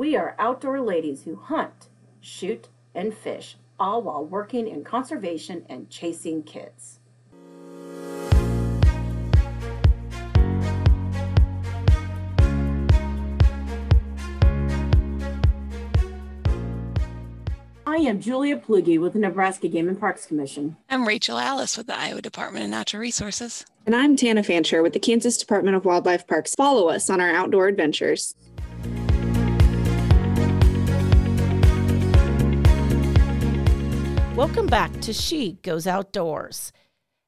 We are outdoor ladies who hunt, shoot, and fish, all while working in conservation and chasing kids. I am Julia Plugi with the Nebraska Game and Parks Commission. I'm Rachel Alice with the Iowa Department of Natural Resources. And I'm Tana Fancher with the Kansas Department of Wildlife Parks. Follow us on our outdoor adventures. Welcome back to She Goes Outdoors.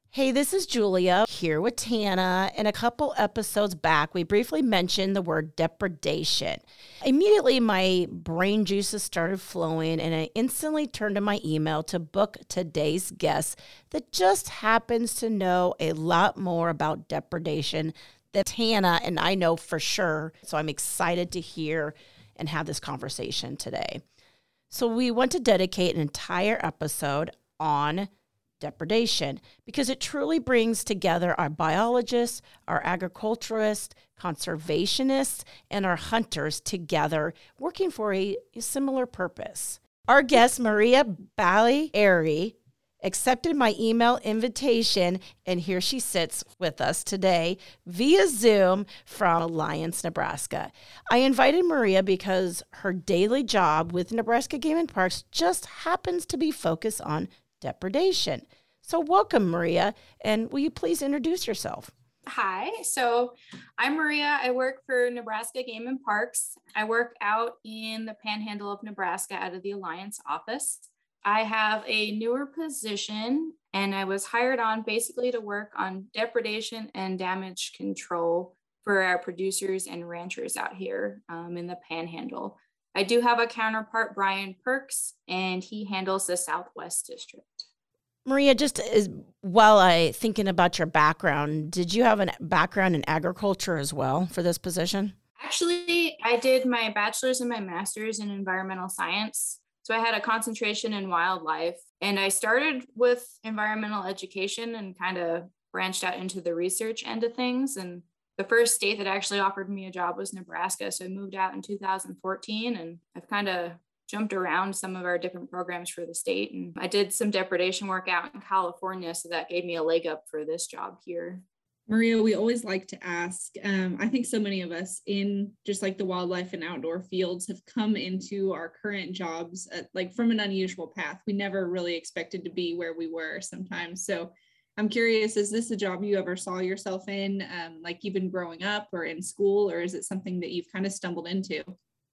Hey, this is Julia here with Tana. And a couple episodes back, we briefly mentioned the word depredation. Immediately, my brain juices started flowing, and I instantly turned to my email to book today's guest that just happens to know a lot more about depredation than Tana and I know for sure. So I'm excited to hear and have this conversation today. So we want to dedicate an entire episode on depredation because it truly brings together our biologists, our agriculturists, conservationists, and our hunters together working for a, a similar purpose. Our guest, Maria Balieri, accepted my email invitation, and here she sits with us today via Zoom from Alliance, Nebraska. I invited Maria because her daily job with Nebraska Game and Parks just happens to be focused on depredation. So, welcome, Maria, and will you please introduce yourself? Hi, so I'm Maria. I work for Nebraska Game and Parks. I work out in the panhandle of Nebraska out of the Alliance office. I have a newer position and I was hired on basically to work on depredation and damage control for our producers and ranchers out here um, in the panhandle. I do have a counterpart, Brian Perks, and he handles the Southwest District. Maria, just as while I thinking about your background, did you have a background in agriculture as well for this position? Actually, I did my bachelor's and my master's in environmental science. So I had a concentration in wildlife and I started with environmental education and kind of branched out into the research end of things. And the first state that actually offered me a job was Nebraska. So I moved out in 2014 and I've kind of jumped around some of our different programs for the state. And I did some depredation work out in California. So that gave me a leg up for this job here. Maria, we always like to ask. Um, I think so many of us in just like the wildlife and outdoor fields have come into our current jobs at, like from an unusual path. We never really expected to be where we were sometimes. So I'm curious, is this a job you ever saw yourself in, um, like even growing up or in school, or is it something that you've kind of stumbled into?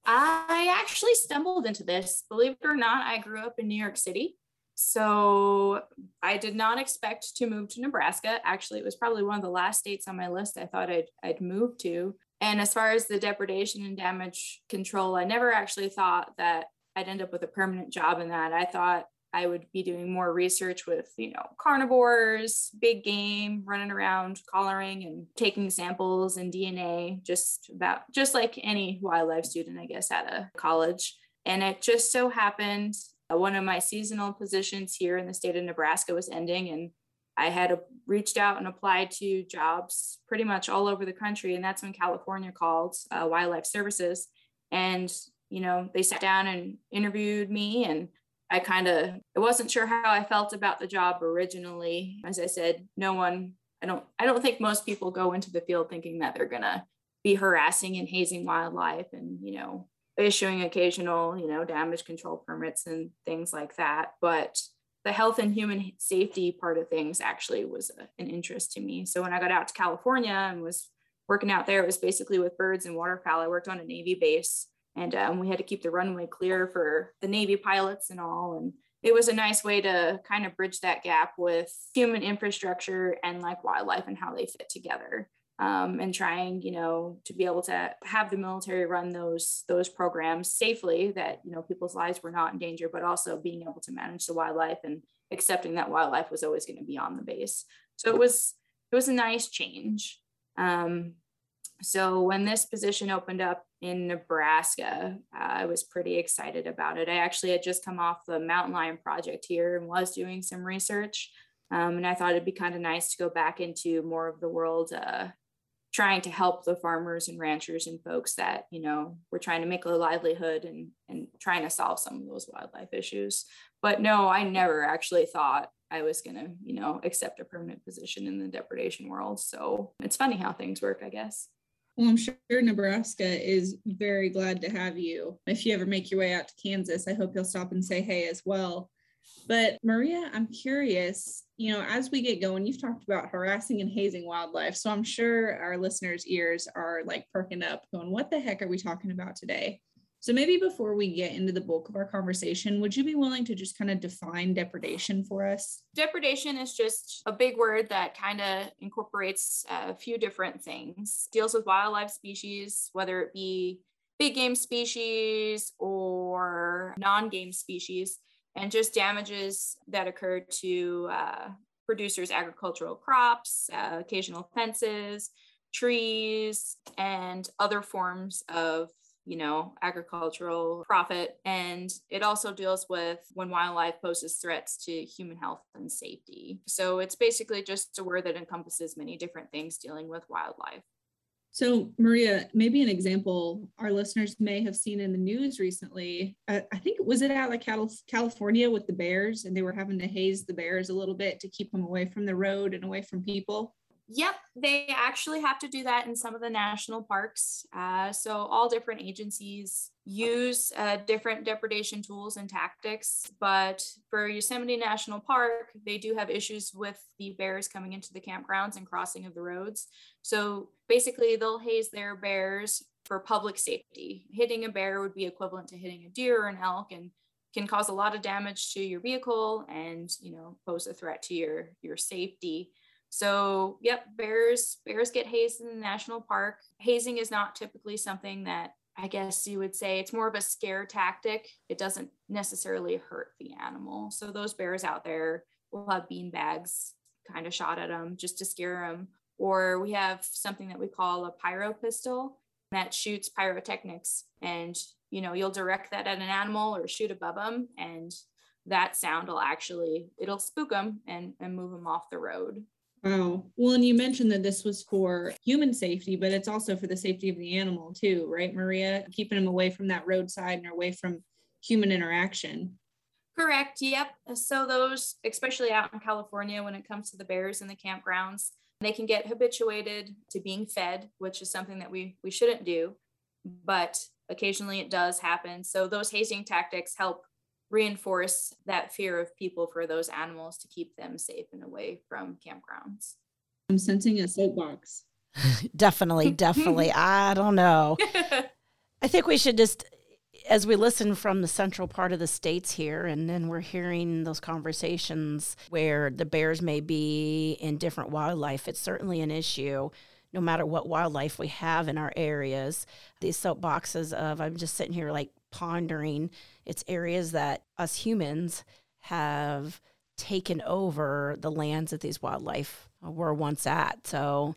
I actually stumbled into this. Believe it or not, I grew up in New York City. So I did not expect to move to Nebraska. Actually, it was probably one of the last states on my list I thought I'd, I'd move to. And as far as the depredation and damage control, I never actually thought that I'd end up with a permanent job in that. I thought I would be doing more research with, you know, carnivores, big game, running around collaring and taking samples and DNA, just about just like any wildlife student, I guess, at a college. And it just so happened one of my seasonal positions here in the state of Nebraska was ending, and I had reached out and applied to jobs pretty much all over the country. And that's when California called uh, Wildlife Services. And, you know, they sat down and interviewed me. And I kind of, I wasn't sure how I felt about the job originally. As I said, no one, I don't, I don't think most people go into the field thinking that they're going to be harassing and hazing wildlife and, you know, issuing occasional, you know, damage control permits and things like that. But the health and human safety part of things actually was a, an interest to me. So when I got out to California and was working out there, it was basically with birds and waterfowl. I worked on a Navy base and um, we had to keep the runway clear for the Navy pilots and all. And it was a nice way to kind of bridge that gap with human infrastructure and like wildlife and how they fit together um, and trying, you know, to be able to have the military run those those programs safely that you know people's lives were not in danger, but also being able to manage the wildlife and accepting that wildlife was always going to be on the base. So it was it was a nice change. Um, so when this position opened up in Nebraska, uh, I was pretty excited about it. I actually had just come off the mountain lion project here and was doing some research. Um, and I thought it'd be kind of nice to go back into more of the world uh, trying to help the farmers and ranchers and folks that you know we're trying to make a livelihood and and trying to solve some of those wildlife issues. But no i never actually thought i was going to you know accept a permanent position in the depredation world. So it's funny how things work i guess. Well i'm sure nebraska is very glad to have you. If you ever make your way out to kansas i hope you'll stop and say hey as well but Maria, I'm curious, you know, as we get going, you've talked about harassing and hazing wildlife. So I'm sure our listeners' ears are like perking up, going, what the heck are we talking about today? So maybe before we get into the bulk of our conversation, would you be willing to just kind of define depredation for us? Depredation is just a big word that kind of incorporates a few different things. Deals with wildlife species, whether it be big game species or non-game species and just damages that occur to uh, producers' agricultural crops, uh, occasional fences, trees, and other forms of you know agricultural profit. And it also deals with when wildlife poses threats to human health and safety. So it's basically just a word that encompasses many different things dealing with wildlife so, Maria, maybe an example our listeners may have seen in the news recently. Uh, I think was it out like California with the bears, and they were having to haze the bears a little bit to keep them away from the road and away from people. Yep, they actually have to do that in some of the national parks. Uh, so, all different agencies use uh, different depredation tools and tactics. But for Yosemite National Park, they do have issues with the bears coming into the campgrounds and crossing of the roads. So, basically, they'll haze their bears for public safety. Hitting a bear would be equivalent to hitting a deer or an elk and can cause a lot of damage to your vehicle and you know pose a threat to your your safety so, yep, bears bears get hazed in the national park. Hazing is not typically something that I guess you would say it's more of a scare tactic. It doesn't necessarily hurt the animal. So those bears out there will have bean bags kind of shot at them just to scare them. Or we have something that we call a pyro pistol that shoots pyrotechnics and you know you'll direct that at an animal or shoot above them and that sound will actually it'll spook them and, and move them off the road Wow. Well, and you mentioned that this was for human safety, but it's also for the safety of the animal too, right, Maria? Keeping them away from that roadside and away from human interaction. Correct. Yep. So those, especially out in California, when it comes to the bears in the campgrounds, they can get habituated to being fed, which is something that we we shouldn't do, but occasionally it does happen. So those hazing tactics help reinforce that fear of people for those animals to keep them safe and away from campgrounds. I'm sensing a soapbox. definitely, definitely. I don't know. I think we should just, as we listen from the central part of the states here, and then we're hearing those conversations where the bears may be in different wildlife, it's certainly an issue no matter what wildlife we have in our areas. These soapboxes of, I'm just sitting here like pondering it's areas that us humans have taken over the lands that these wildlife were once at. So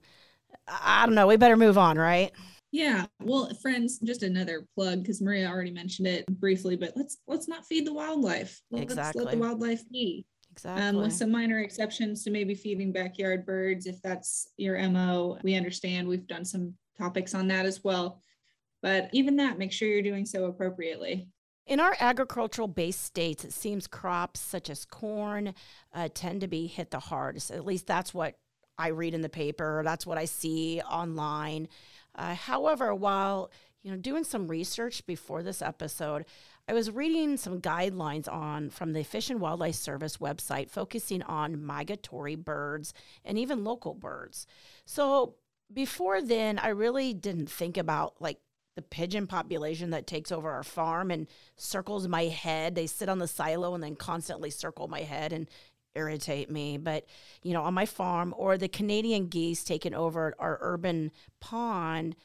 I don't know. We better move on, right? Yeah. Well, friends, just another plug because Maria already mentioned it briefly, but let's let's not feed the wildlife. Let's exactly. let the wildlife be. Exactly. Um, with some minor exceptions to maybe feeding backyard birds, if that's your MO, we understand. We've done some topics on that as well. But even that, make sure you're doing so appropriately. In our agricultural based states, it seems crops such as corn uh, tend to be hit the hardest. At least that's what I read in the paper, that's what I see online. Uh, however, while you know doing some research before this episode, I was reading some guidelines on from the Fish and Wildlife Service website focusing on migratory birds and even local birds. So before then, I really didn't think about like the pigeon population that takes over our farm and circles my head. They sit on the silo and then constantly circle my head and irritate me. But, you know, on my farm or the Canadian geese taking over our urban pond,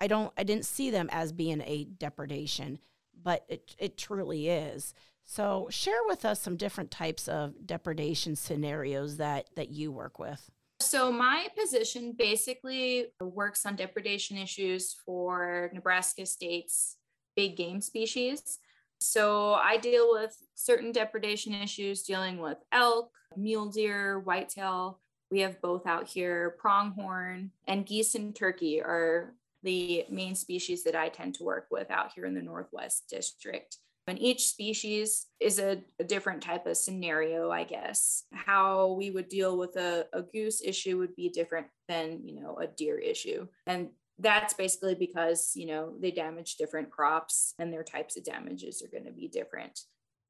I don't I didn't see them as being a depredation, but it it truly is. So share with us some different types of depredation scenarios that that you work with. So, my position basically works on depredation issues for Nebraska state's big game species. So, I deal with certain depredation issues dealing with elk, mule deer, whitetail, We have both out here. Pronghorn and geese and turkey are the main species that I tend to work with out here in the Northwest District. And each species is a, a, different type of scenario, I guess. How we would deal with a, a goose issue would be different than, you know, a deer issue. And that's basically because, you know, they damage different crops and their types of damages are going to be different.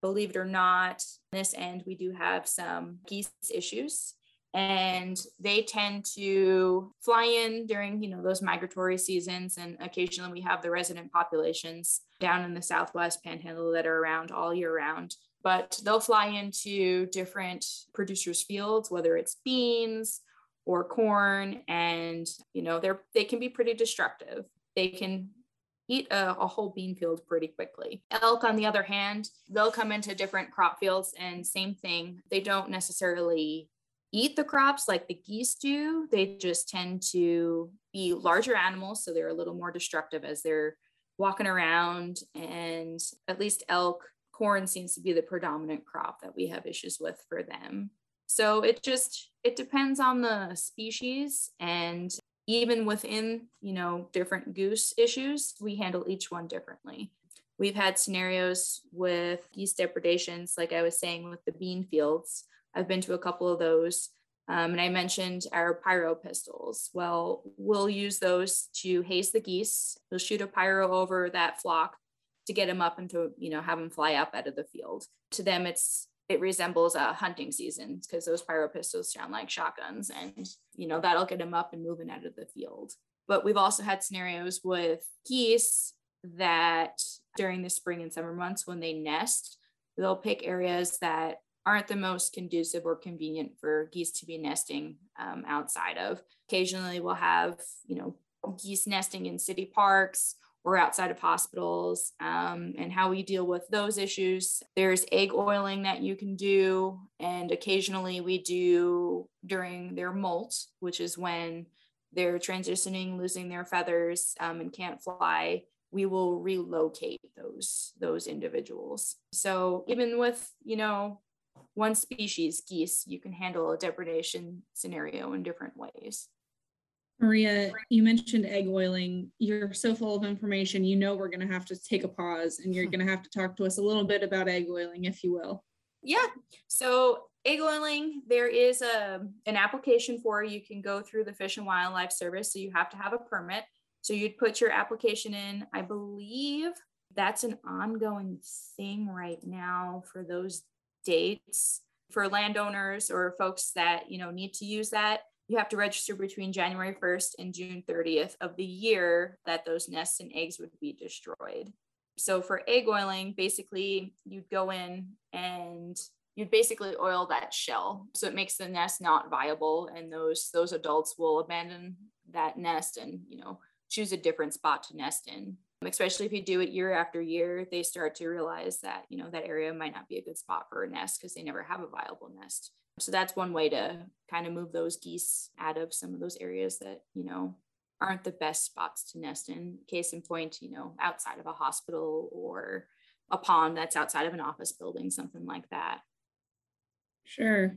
Believe it or not, this end, we do have some geese issues and they tend to fly in during you know those migratory seasons and occasionally we have the resident populations down in the southwest panhandle that are around all year round but they'll fly into different producers fields whether it's beans or corn and you know they're they can be pretty destructive they can eat a, a, whole bean field pretty quickly. Elk, on the other hand, they'll come into different crop fields and same thing. They don't necessarily eat the crops like the geese do. They just tend to be larger animals, so they're a little more destructive as they're walking around. And at least elk, corn seems to be the predominant crop that we have issues with for them. So it just it depends on the species and even within, you know, different goose issues, we handle each one differently. We've had scenarios with geese depredations, like I was saying with the bean fields, I've been to a couple of those. Um, and I mentioned our pyro pistols. Well, we'll use those to haze the geese. We'll shoot a pyro over that flock to get them up and to, you know, have them fly up out of the field. To them, it's it resembles a hunting season because those pyro pistols sound like shotguns and you know that'll get them up and moving out of the field but we've also had scenarios with geese that during the spring and summer months when they nest they'll pick areas that aren't the most conducive or convenient for geese to be nesting um, outside of. Occasionally, we'll have, you know, geese nesting in city parks or outside of hospitals um, and how we deal with those issues. There's egg oiling that you can do, and occasionally we do during their molt, which is when they're transitioning, losing their feathers, um, and can't fly. We will relocate those those individuals. So even with you know one species, geese, you can handle a depredation scenario in different ways. Maria, you mentioned egg oiling. You're so full of information. You know, we're going to have to take a pause and you're going to have to talk to us a little bit about egg oiling, if you will. Yeah. So, egg oiling, there is a, an application for you can go through the Fish and Wildlife Service. So, you have to have a permit. So, you'd put your application in. I believe that's an ongoing thing right now for those dates for landowners or folks that you know need to use that you have to register between january 1st and june 30th of the year that those nests and eggs would be destroyed. So for egg oiling basically you'd go in and you'd basically oil that shell. So it makes the nest not viable and those those adults will abandon that nest and you know choose a different spot to nest in especially if you do it year after year they start to realize that you know that area might not be a good spot for a nest because they never have a viable nest. So that's one way to kind of move those geese out of some of those areas that you know aren't the best spots to nest in. Case in point you know outside of a hospital or a pond that's outside of an office building something like that. Sure.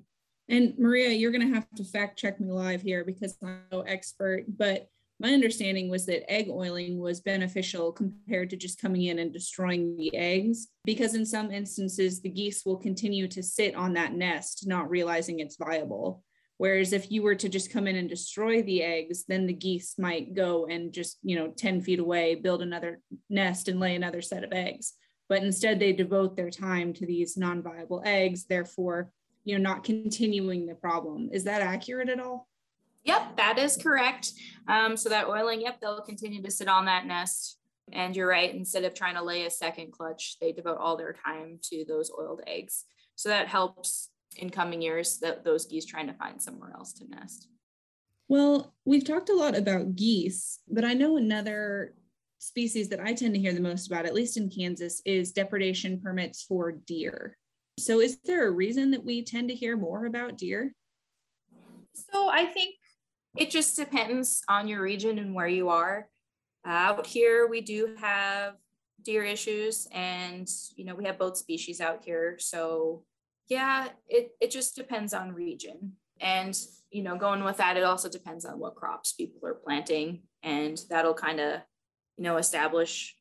And maria you're going to have to fact check me live here because i'm no expert but my understanding was that egg oiling was beneficial compared to just coming in and destroying the eggs because in some instances the geese will continue to sit on that nest not realizing it's viable. Whereas if you were to just come in and destroy the eggs then the geese might go and just you know 10 feet away build another nest and lay another set of eggs. But instead they devote their time to these non-viable eggs therefore you know not continuing the problem. Is that accurate at all Yep, that is correct. Um, so that oiling, yep, they'll continue to sit on that nest. And you're right, instead of trying to lay a second clutch, they devote all their time to those oiled eggs. So that helps in coming years that those geese trying to find somewhere else to nest. Well, we've talked a lot about geese, but I know another species that I tend to hear the most about, at least in Kansas, is depredation permits for deer. So, is there a reason that we tend to hear more about deer? So, I think it just depends on your region and where you are. Out here, we do have deer issues, and you know we have both species out here. So yeah, it it just depends on region. And, you know, going with that, it also depends on what crops people are planting. And that'll kind of, you know, establish,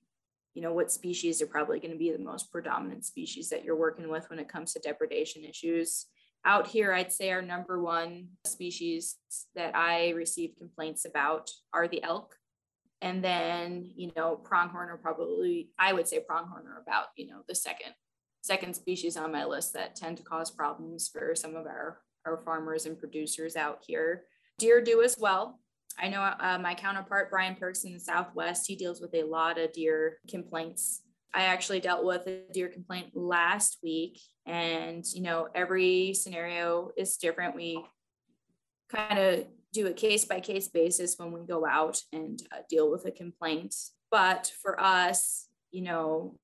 you know, what species are probably going to be the most predominant species that you're working with when it comes to depredation issues. Out here, I'd say our number one species that I receive complaints about are the elk. And then, you know, pronghorn are probably, I would say pronghorn are about, you know, the second second species on my list that tend to cause problems for some of our, our farmers and producers out here. Deer do as well. I know uh, my counterpart, Brian Perks in the Southwest, he deals with a lot of deer complaints. I actually dealt with a deer complaint last week, and you know, every scenario is different. We kind of do a case by case basis when we go out and uh, deal with a complaint. But for us, you know,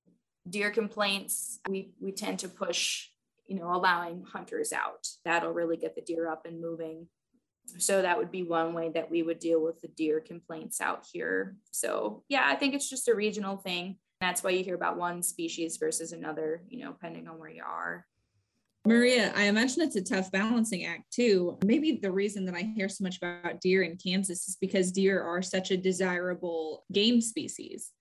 deer complaints, we, we tend to push, you know, allowing hunters out. That'll really get the deer up and moving. So that would be one way that we would deal with the deer complaints out here. So yeah, I think it's just a regional thing. That's why you hear about one species versus another, you know, depending on where you are. Maria, I imagine it's a tough balancing act too. Maybe the reason that I hear so much about deer in Kansas is because deer are such a desirable game species.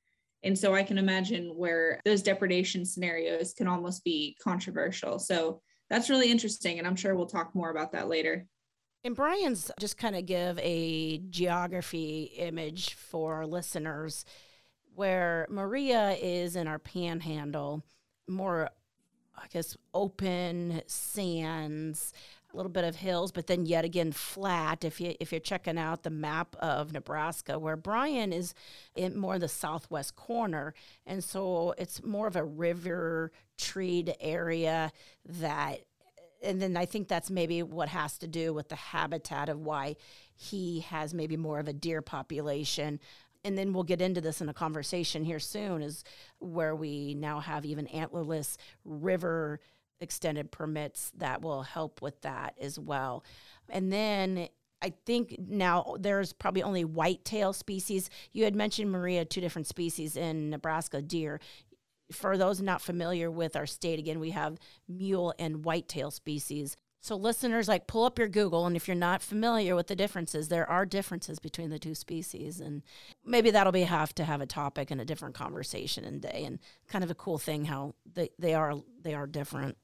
And so I can imagine where those depredation scenarios can almost be controversial. So that's really interesting. And I'm sure we'll talk more about that later. And Brian's just kind of give a geography image for our listeners where Maria is in our panhandle, more, I guess, open sands, a little bit of hills, but then yet again flat. If you if you're checking out the map of Nebraska, where Brian is in more the southwest corner, and so it's more of a river treed area that. And then I think that's maybe what has to do with the habitat of why he has maybe more of a deer population and then we'll get into this in a conversation here soon is where we now have even antlerless river extended permits that will help with that as well. And then I think now there's probably only whitetail species. You had mentioned Maria two different species in Nebraska deer. For those not familiar with our state, again, we have mule and whitetail species. So, listeners, like pull up your Google, and if you're not familiar with the differences, there are differences between the two species, and maybe that'll be have to have a topic and a different conversation and day, and kind of a cool thing how they, they are they are different.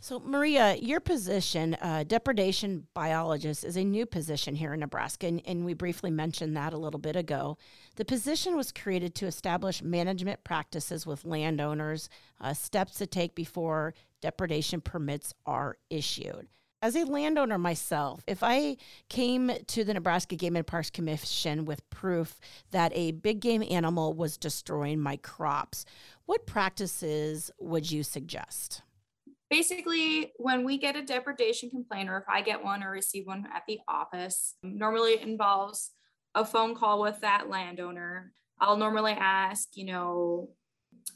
So, Maria, your position, uh, depredation biologist, is a new position here in Nebraska, and, and, we briefly mentioned that a little bit ago. The position was created to establish management practices with landowners, uh, steps to take before depredation permits are issued. As a landowner myself, if I came to the Nebraska Game and Parks Commission with proof that a big game animal was destroying my crops, what practices would you suggest? basically when we get a depredation complaint or if i get one or receive one at the office normally it involves a phone call with that landowner i'll normally ask you know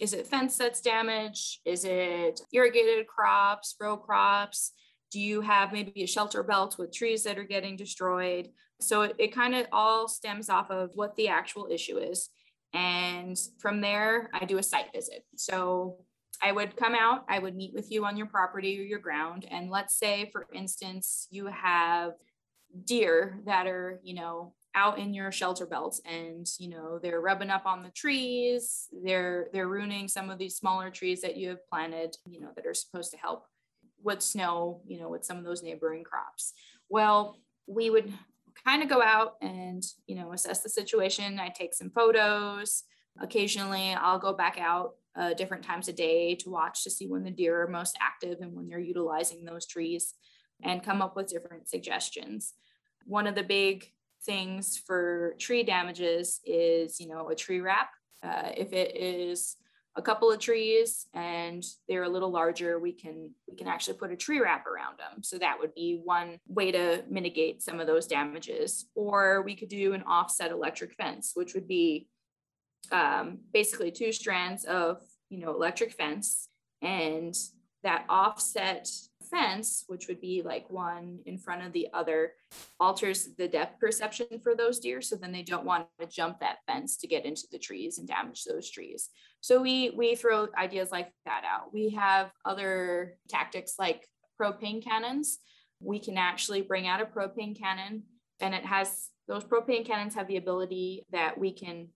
is it fence that's damaged? Is it irrigated crops row crops? Do you have maybe a shelter belt with trees that are getting destroyed? So it, it kind of all stems off of what the actual issue is. And from there i do a site visit. So I would come out, I would meet with you on your property or your ground. And let's say, for instance, you have deer that are, you know, out in your shelter belt and you know they're rubbing up on the trees. They're they're ruining some of these smaller trees that you have planted you know that are supposed to help with snow you know with some of those neighboring crops. Well we would kind of go out and you know assess the situation. I take some photos. Occasionally i'll go back out uh, different times a day to watch to see when the deer are most active and when they're utilizing those trees and come up with different suggestions. One of the big things for tree damages is, you know, a tree wrap. Uh, if it is a couple of trees and they're a little larger, we can we can actually put a tree wrap around them. So that would be one way to mitigate some of those damages. Or we could do an offset electric fence, which would be um, basically two strands of you know electric fence and that offset fence which would be like one in front of the other alters the depth perception for those deer. So then they don't want to jump that fence to get into the trees and damage those trees. So we we throw ideas like that out. We have other tactics like propane cannons. We can actually bring out a propane cannon and it has those propane cannons have the ability that we can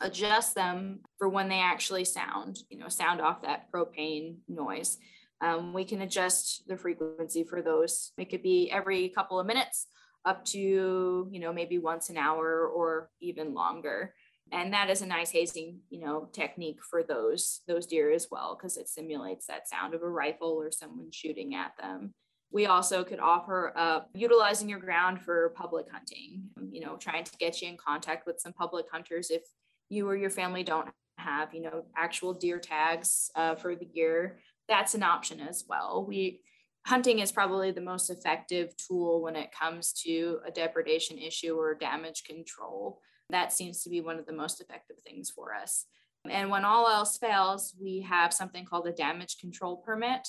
adjust them for when they actually sound, you know, sound off that propane noise. Um, we can adjust the frequency for those. It could be every couple of minutes up to, you know, maybe once an hour or even longer. And that is a nice hazing, you know, technique for those those deer as well, because it simulates that sound of a rifle or someone shooting at them. We also could offer up utilizing your ground for public hunting, you know, trying to get you in contact with some public hunters if you or your family don't have, you know, actual deer tags uh, for the year. That's an option as well. We hunting is probably the most effective tool when it comes to a depredation issue or damage control. That seems to be one of the most effective things for us. And when all else fails, we have something called a damage control permit.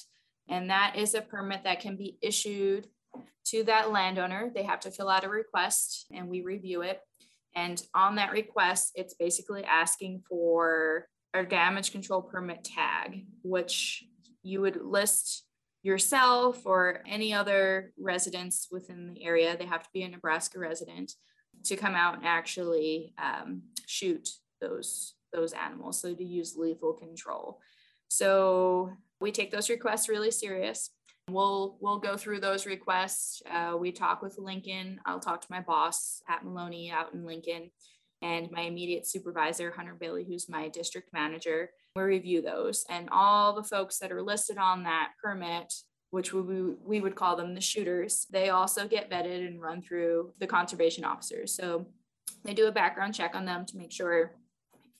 And that is a permit that can be issued to that landowner. They have to fill out a request and we review it. And on that request, it's basically asking for a damage control permit tag, which you would list yourself or any other residents within the area. They have to be a Nebraska resident to come out and actually um, shoot those those animals. So to use lethal control. So we take those requests really serious. We'll we'll go through those requests. Uh, we talk with Lincoln. I'll talk to my boss, at Maloney, out in Lincoln, and my immediate supervisor, Hunter Bailey, who's my district manager. will review those, and all the folks that are listed on that permit, which we we would call them the shooters, they also get vetted and run through the conservation officers. So they do a background check on them to make sure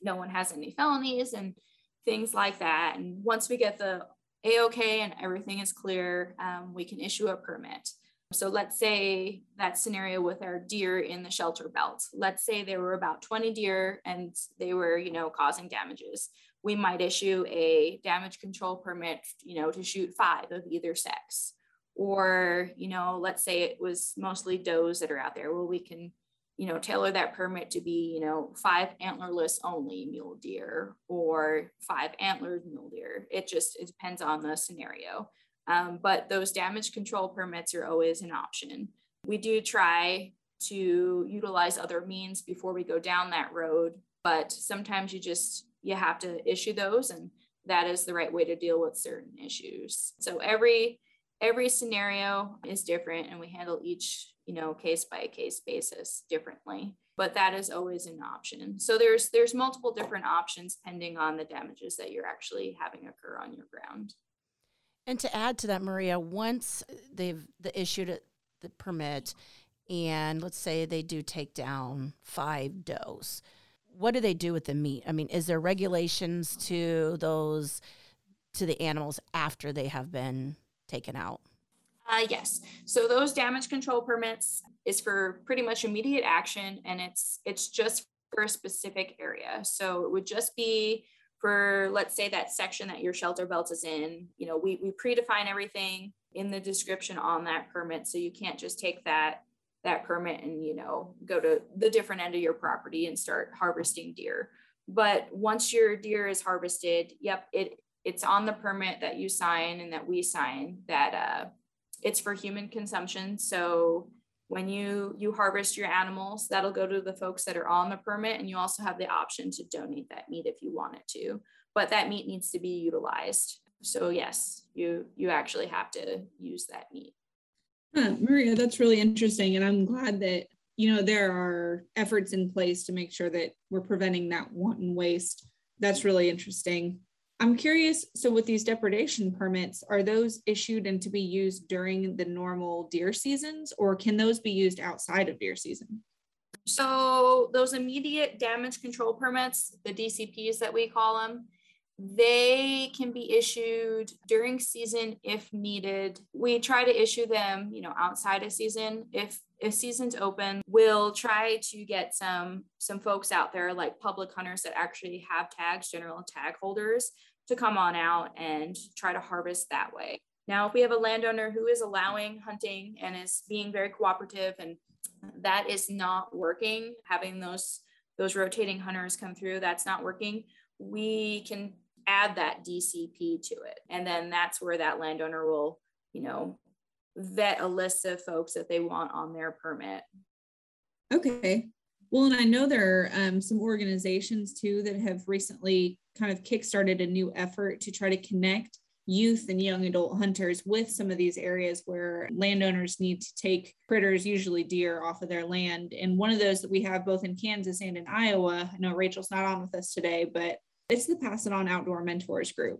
no one has any felonies and things like that. And once we get the a-OK and everything is clear, um, we can issue a permit. So let's say that scenario with our deer in the shelter belt. Let's say there were about 20 deer and they were, you know, causing damages. We might issue a damage control permit, you know, to shoot five of either sex. Or, you know, let's say it was mostly does that are out there. Well, we can you know, tailor that permit to be, you know, five antlerless only mule deer or five antlered mule deer. It just it depends on the scenario. Um, but those damage control permits are always an option. We do try to utilize other means before we go down that road, but sometimes you just you have to issue those, and that is the right way to deal with certain issues. So every every scenario is different, and we handle each you know case by case basis differently but that is always an option so there's there's multiple different options pending on the damages that you're actually having occur on your ground and to add to that maria once they've the issued the permit and let's say they do take down five does what do they do with the meat i mean is there regulations to those to the animals after they have been taken out uh, yes. So those damage control permits is for pretty much immediate action, and it's it's just for a specific area. So it would just be for let's say that section that your shelter belt is in. You know, we we predefine everything in the description on that permit, so you can't just take that that permit and you know go to the different end of your property and start harvesting deer. But once your deer is harvested, yep, it it's on the permit that you sign and that we sign that uh, it's for human consumption. So when you you harvest your animals, that'll go to the folks that are on the permit, and you also have the option to donate that meat if you want it to. But that meat needs to be utilized. So yes, you you actually have to use that meat. Huh, Maria, that's really interesting, and I'm glad that you know there are efforts in place to make sure that we're preventing that wanton waste. That's really interesting. I'm curious. So, with these depredation permits, are those issued and to be used during the normal deer seasons, or can those be used outside of deer season? So, those immediate damage control permits, the DCPs that we call them, they can be issued during season if needed. We try to issue them, you know, outside of season if if season's open. We'll try to get some some folks out there like public hunters that actually have tags, general tag holders to come on out and try to harvest that way. Now, if we have a landowner who is allowing hunting and is being very cooperative and that is not working, having those those rotating hunters come through, that's not working, we can add that DCP to it. And then that's where that landowner will, you know, vet a list of folks that they want on their permit. Okay. Well, and I know there are um, some organizations too that have recently kind of kickstarted a new effort to try to connect youth and young adult hunters with some of these areas where landowners need to take critters, usually deer, off of their land. And one of those that we have both in Kansas and in Iowa, I know Rachel's not on with us today, but it's the Pass It On Outdoor Mentors group.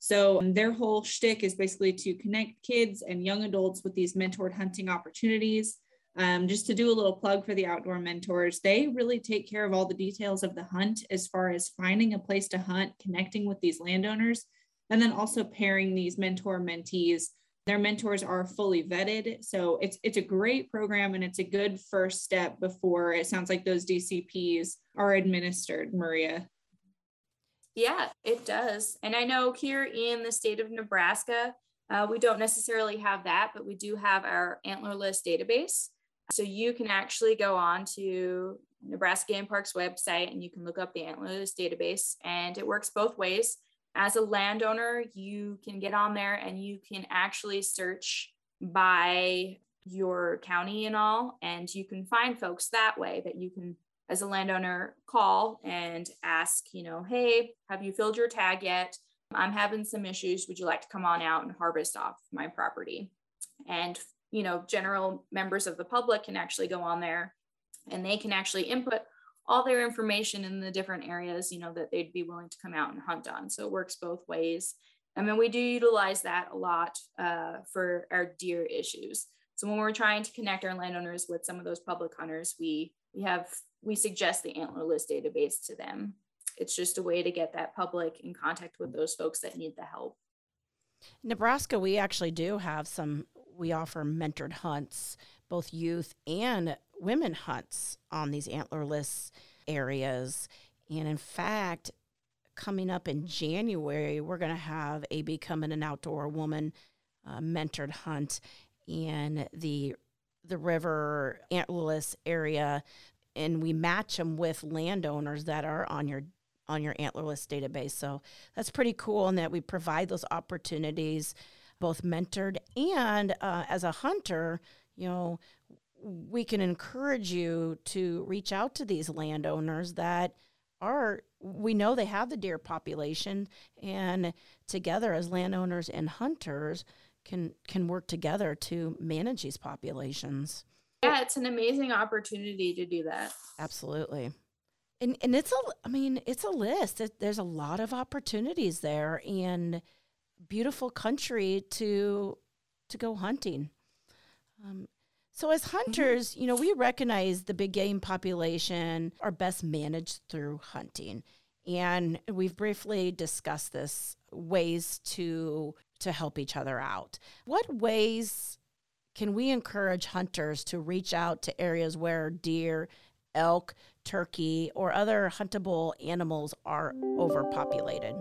So um, their whole shtick is basically to connect kids and young adults with these mentored hunting opportunities. Um, just to do a little plug for the outdoor mentors, they really take care of all the details of the hunt as far as finding a place to hunt, connecting with these landowners, and then also pairing these mentor mentees. Their mentors are fully vetted so it's it's a great program and it's a good first step before it sounds like those dcps are administered maria. Yeah it does. And i know here in the state of nebraska uh, we don't necessarily have that but we do have our antlerless database so you can actually go on to nebraska game parks website and you can look up the antlerless database and it works both ways as a landowner, you can get on there and you can actually search by your county and all, and you can find folks that way that you can, as a landowner, call and ask, you know, hey, have you filled your tag yet? I'm having some issues. Would you like to come on out and harvest off my property? And, you know, general members of the public can actually go on there and they can actually input all their information in the different areas, you know, that they'd be willing to come out and hunt on. So it works both ways. I mean, we do utilize that a lot uh, for our deer issues. So when we're trying to connect our landowners with some of those public hunters, we we have we suggest the antlerless database to them. It's just a way to get that public in contact with those folks that need the help. Nebraska, we actually do have some. We offer mentored hunts, both youth and women hunts on these antlerless areas. And in fact, coming up in January, we're going to have a Becoming an Outdoor Woman uh, mentored hunt in the the river antlerless area and we match them with landowners that are on your on your antlerless database so that's pretty cool in that we provide those opportunities both mentored and uh, as a hunter you know we can encourage you to reach out to these landowners that are we know they have the deer population and together as landowners and hunters can can work together to manage these populations. Yeah it's an amazing opportunity to do that. Absolutely. And and it's a i mean it's a list. There's a lot of opportunities there and beautiful country to to go hunting um, so, as mm-hmm. hunters, you know, we recognize the big game population are best managed through hunting. And we've briefly discussed this ways to to help each other out. What ways can we encourage hunters to reach out to areas where deer, elk, turkey, or other huntable animals are overpopulated?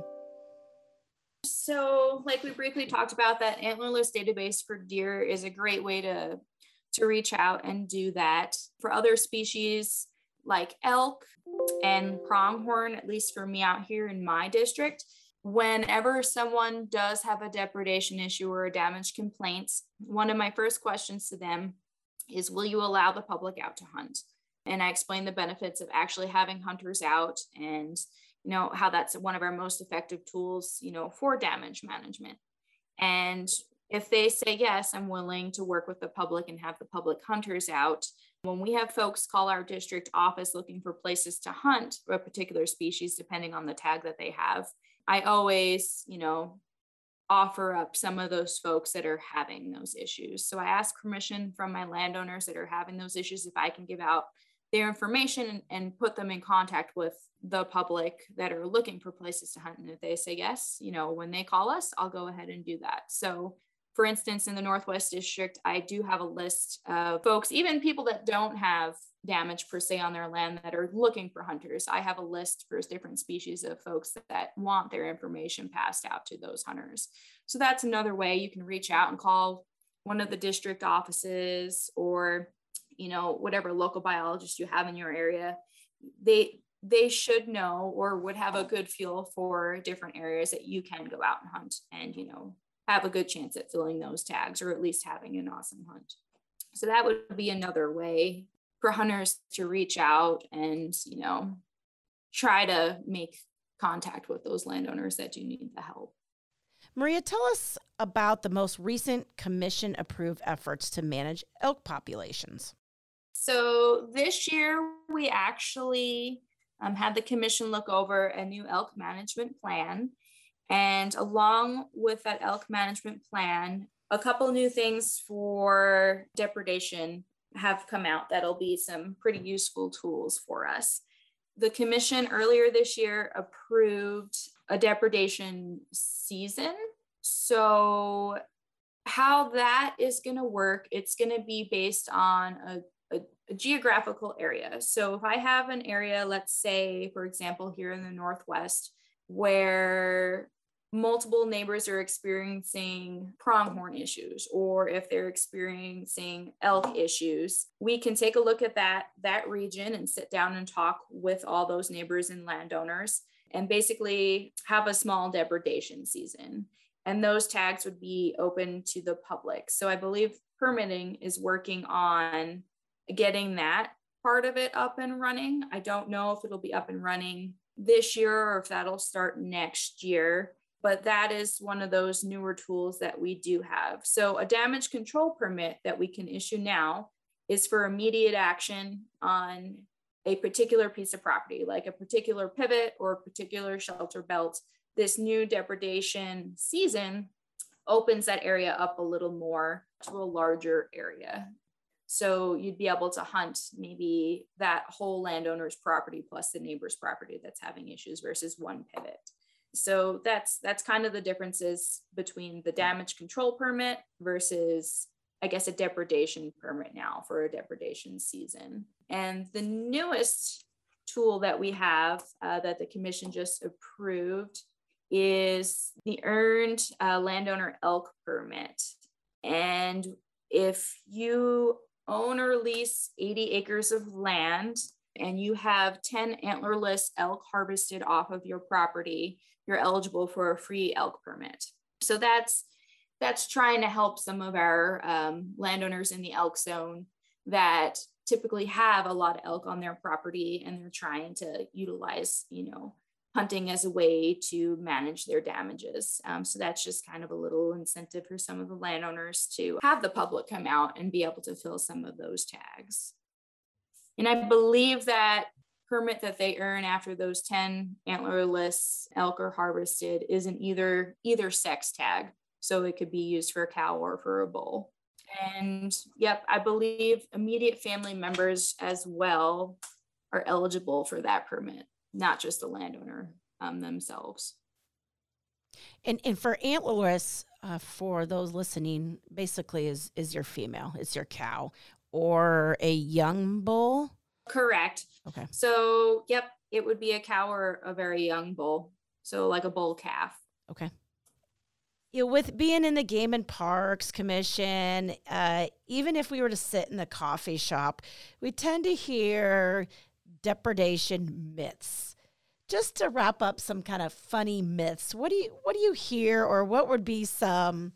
So, like we briefly talked about, that antlerless database for deer is a great way to to reach out and do that. For other species like elk and pronghorn, at least for me out here in my district, whenever someone does have a depredation issue or a damage complaints, one of my first questions to them is Will you allow the public out to hunt? And I explain the benefits of actually having hunters out and you know how that's one of our most effective tools you know for damage management and if they say, yes, I'm willing to work with the public and have the public hunters out, when we have folks call our district office looking for places to hunt a particular species, depending on the tag that they have, I always, you know, offer up some of those folks that are having those issues. So I ask permission from my landowners that are having those issues if I can give out their information and, put them in contact with the public that are looking for places to hunt. And if they say yes, you know, when they call us, I'll go ahead and do that. So for instance, in the Northwest District, I do have a list of folks, even people that don't have damage per se on their land that are looking for hunters. I have a list for different species of folks that want their information passed out to those hunters. So that's another way you can reach out and call one of the district offices or you know whatever local biologist you have in your area they they should know or would have a good feel for different areas that you can go out and hunt and you know have a good chance at filling those tags or at least having an awesome hunt. So that would be another way for hunters to reach out and, you know, try to make contact with those landowners that do need the help. Maria, tell us about the most recent commission approved efforts to manage elk populations. So this year, we actually um, had the commission look over a new elk management plan. And along with that elk management plan, a couple new things for depredation have come out that'll be some pretty useful tools for us. The commission earlier this year approved a depredation season. So, how that is going to work, it's going to be based on a, a, geographical area. So, if I have an area, let's say, for example, here in the Northwest, where multiple neighbors are experiencing pronghorn issues or if they're experiencing elk issues we can take a look at that that region and sit down and talk with all those neighbors and landowners and basically have a small depredation season and those tags would be open to the public so i believe permitting is working on getting that part of it up and running i don't know if it'll be up and running this year or if that'll start next year but that is one of those newer tools that we do have. So a damage control permit that we can issue now is for immediate action on a particular piece of property, like a particular pivot or a particular shelter belt. This new depredation season opens that area up a little more to a larger area. So you'd be able to hunt maybe that whole landowner's property plus the neighbor's property that's having issues versus one pivot. So that's that's kind of the differences between the damage control permit versus i guess a depredation permit now for a depredation season. And the newest tool that we have uh, that the commission just approved is the earned uh, landowner elk permit. And if you own or lease 80 acres of land and you have 10 antlerless elk harvested off of your property, you're eligible for a free elk permit. So that's that's trying to help some of our um, landowners in the elk zone that typically have a lot of elk on their property and they're trying to utilize, you know, hunting as a way to manage their damages. Um, so that's just kind of a little incentive for some of the landowners to have the public come out and be able to fill some of those tags. And I believe that permit that they earn after those 10 antlerless elk are harvested is an either either sex tag. So it could be used for a cow or for a bull. And yep, I believe immediate family members as well are eligible for that permit, not just the landowner um, themselves. And and for antlerless, uh, for those listening, basically is is your female, it's your cow or a young bull? Correct. Okay. So, yep, it would be a cow or a very young bull. So, like a bull calf. Okay. You know, with being in the Game and Parks Commission, uh, even if we were to sit in the coffee shop, we tend to hear depredation myths. Just to wrap up some kind of funny myths, what do you what do you hear, or what would be some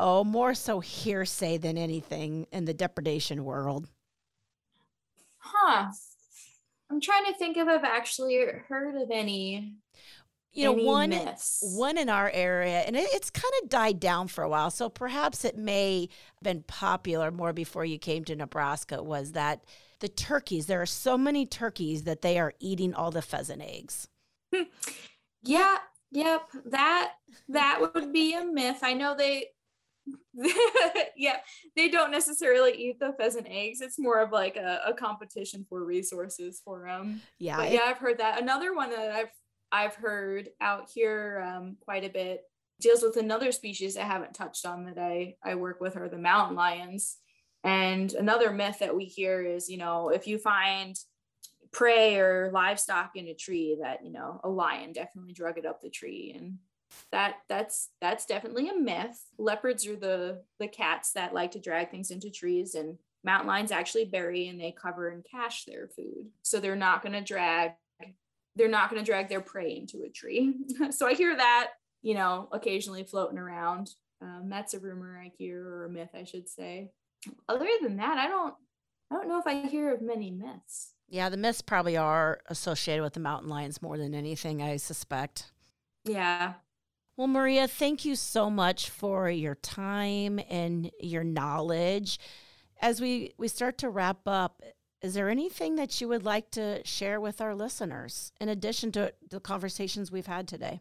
oh, more so hearsay than anything in the depredation world. Huh. I'm trying to think if I've actually heard of any. You know, one myths. one in our area, and it, it's kind of died down for a while. So perhaps it may have been popular more before you came to Nebraska. Was that the turkeys? There are so many turkeys that they are eating all the pheasant eggs. yeah, yep. That that would be a myth. I know they yeah, they don't necessarily eat the pheasant eggs. It's more of like a, a competition for resources for them. Yeah, but yeah, I've heard that. Another one that I've I've heard out here um, quite a bit deals with another species I haven't touched on that I I work with are the mountain lions. And another myth that we hear is, you know, if you find prey or livestock in a tree, that you know a lion definitely drug it up the tree. And that that's that's definitely a myth. Leopards are the the cats that like to drag things into trees and mountain lions actually bury and they cover and cache their food. So they're not going to drag they're not going to drag their prey into a tree. So i hear that you know occasionally floating around. Um, that's a rumor I hear or a myth, I should say. Other than that, I don't I don't know if I hear of many myths. Yeah, the myths probably are associated with the mountain lions more than anything, I suspect. Yeah. Well, Maria, thank you so much for your time and your knowledge. As we, we start to wrap up, is there anything that you would like to share with our listeners in addition to the conversations we've had today?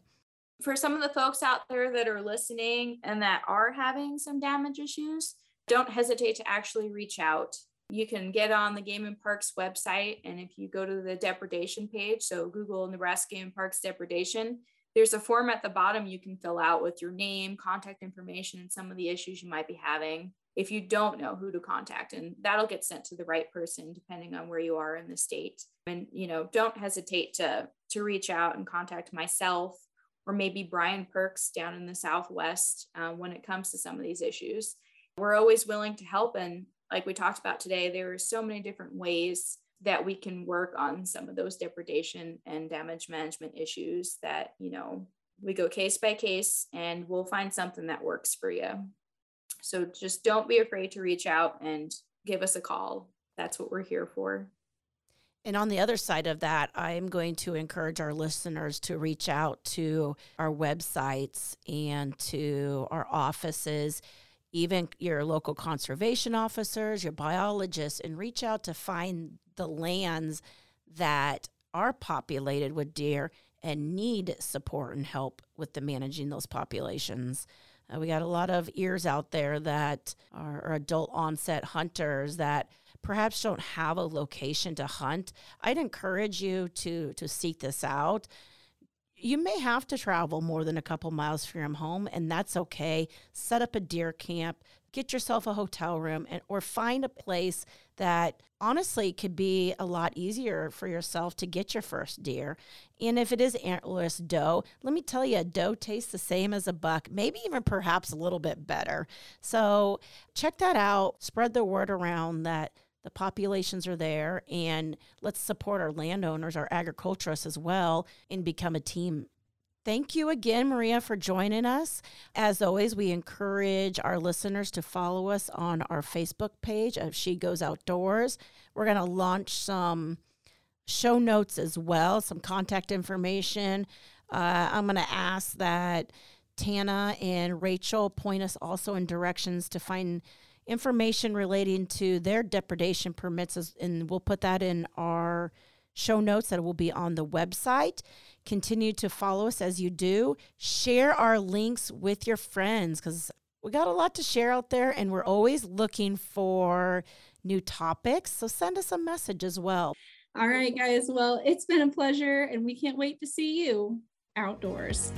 For some of the folks out there that are listening and that are having some damage issues, don't hesitate to actually reach out. You can get on the Game and Parks website, and if you go to the depredation page, so Google Nebraska Game and Parks depredation, there's a form at the bottom you can fill out with your name, contact information, and some of the issues you might be having if you don't know who to contact and that'll get sent to the right person depending on where you are in the state and you know don't hesitate to to reach out and contact myself or maybe brian perks down in the southwest uh, when it comes to some of these issues we're always willing to help and like we talked about today there are so many different ways that we can work on some of those depredation and damage management issues that you know we go case by case and we'll find something that works for you so just don't be afraid to reach out and give us a call. That's what we're here for. And on the other side of that, I'm going to encourage our listeners to reach out to our websites and to our offices, even your local conservation officers, your biologists, and reach out to find the lands that are populated with deer and need support and help with the managing those populations. Uh, we got a lot of ears out there that are, are adult onset hunters that perhaps don't have a location to hunt. I'd encourage you to to seek this out. You may have to travel more than a couple miles from home, and that's okay. Set up a deer camp, get yourself a hotel room and or find a place that honestly could be a lot easier for yourself to get your first deer. And if it is antlerless doe, let me tell you, a doe tastes the same as a buck, maybe even perhaps a little bit better. So check that out. Spread the word around that the populations are there and let's support our landowners, our agriculturists as well, and become a team Thank you again, Maria, for joining us. As always, we encourage our listeners to follow us on our Facebook page of She Goes Outdoors. We're going to launch some show notes as well, some contact information. Uh, I'm going to ask that Tana and Rachel point us also in directions to find information relating to their depredation permits, and we'll put that in our show notes that will be on the website. Continue to follow us as you do. Share our links with your friends because we got a lot to share out there and we're always looking for new topics. So send us a message as well. All right, guys. Well, it's been a pleasure and we can't wait to see you outdoors.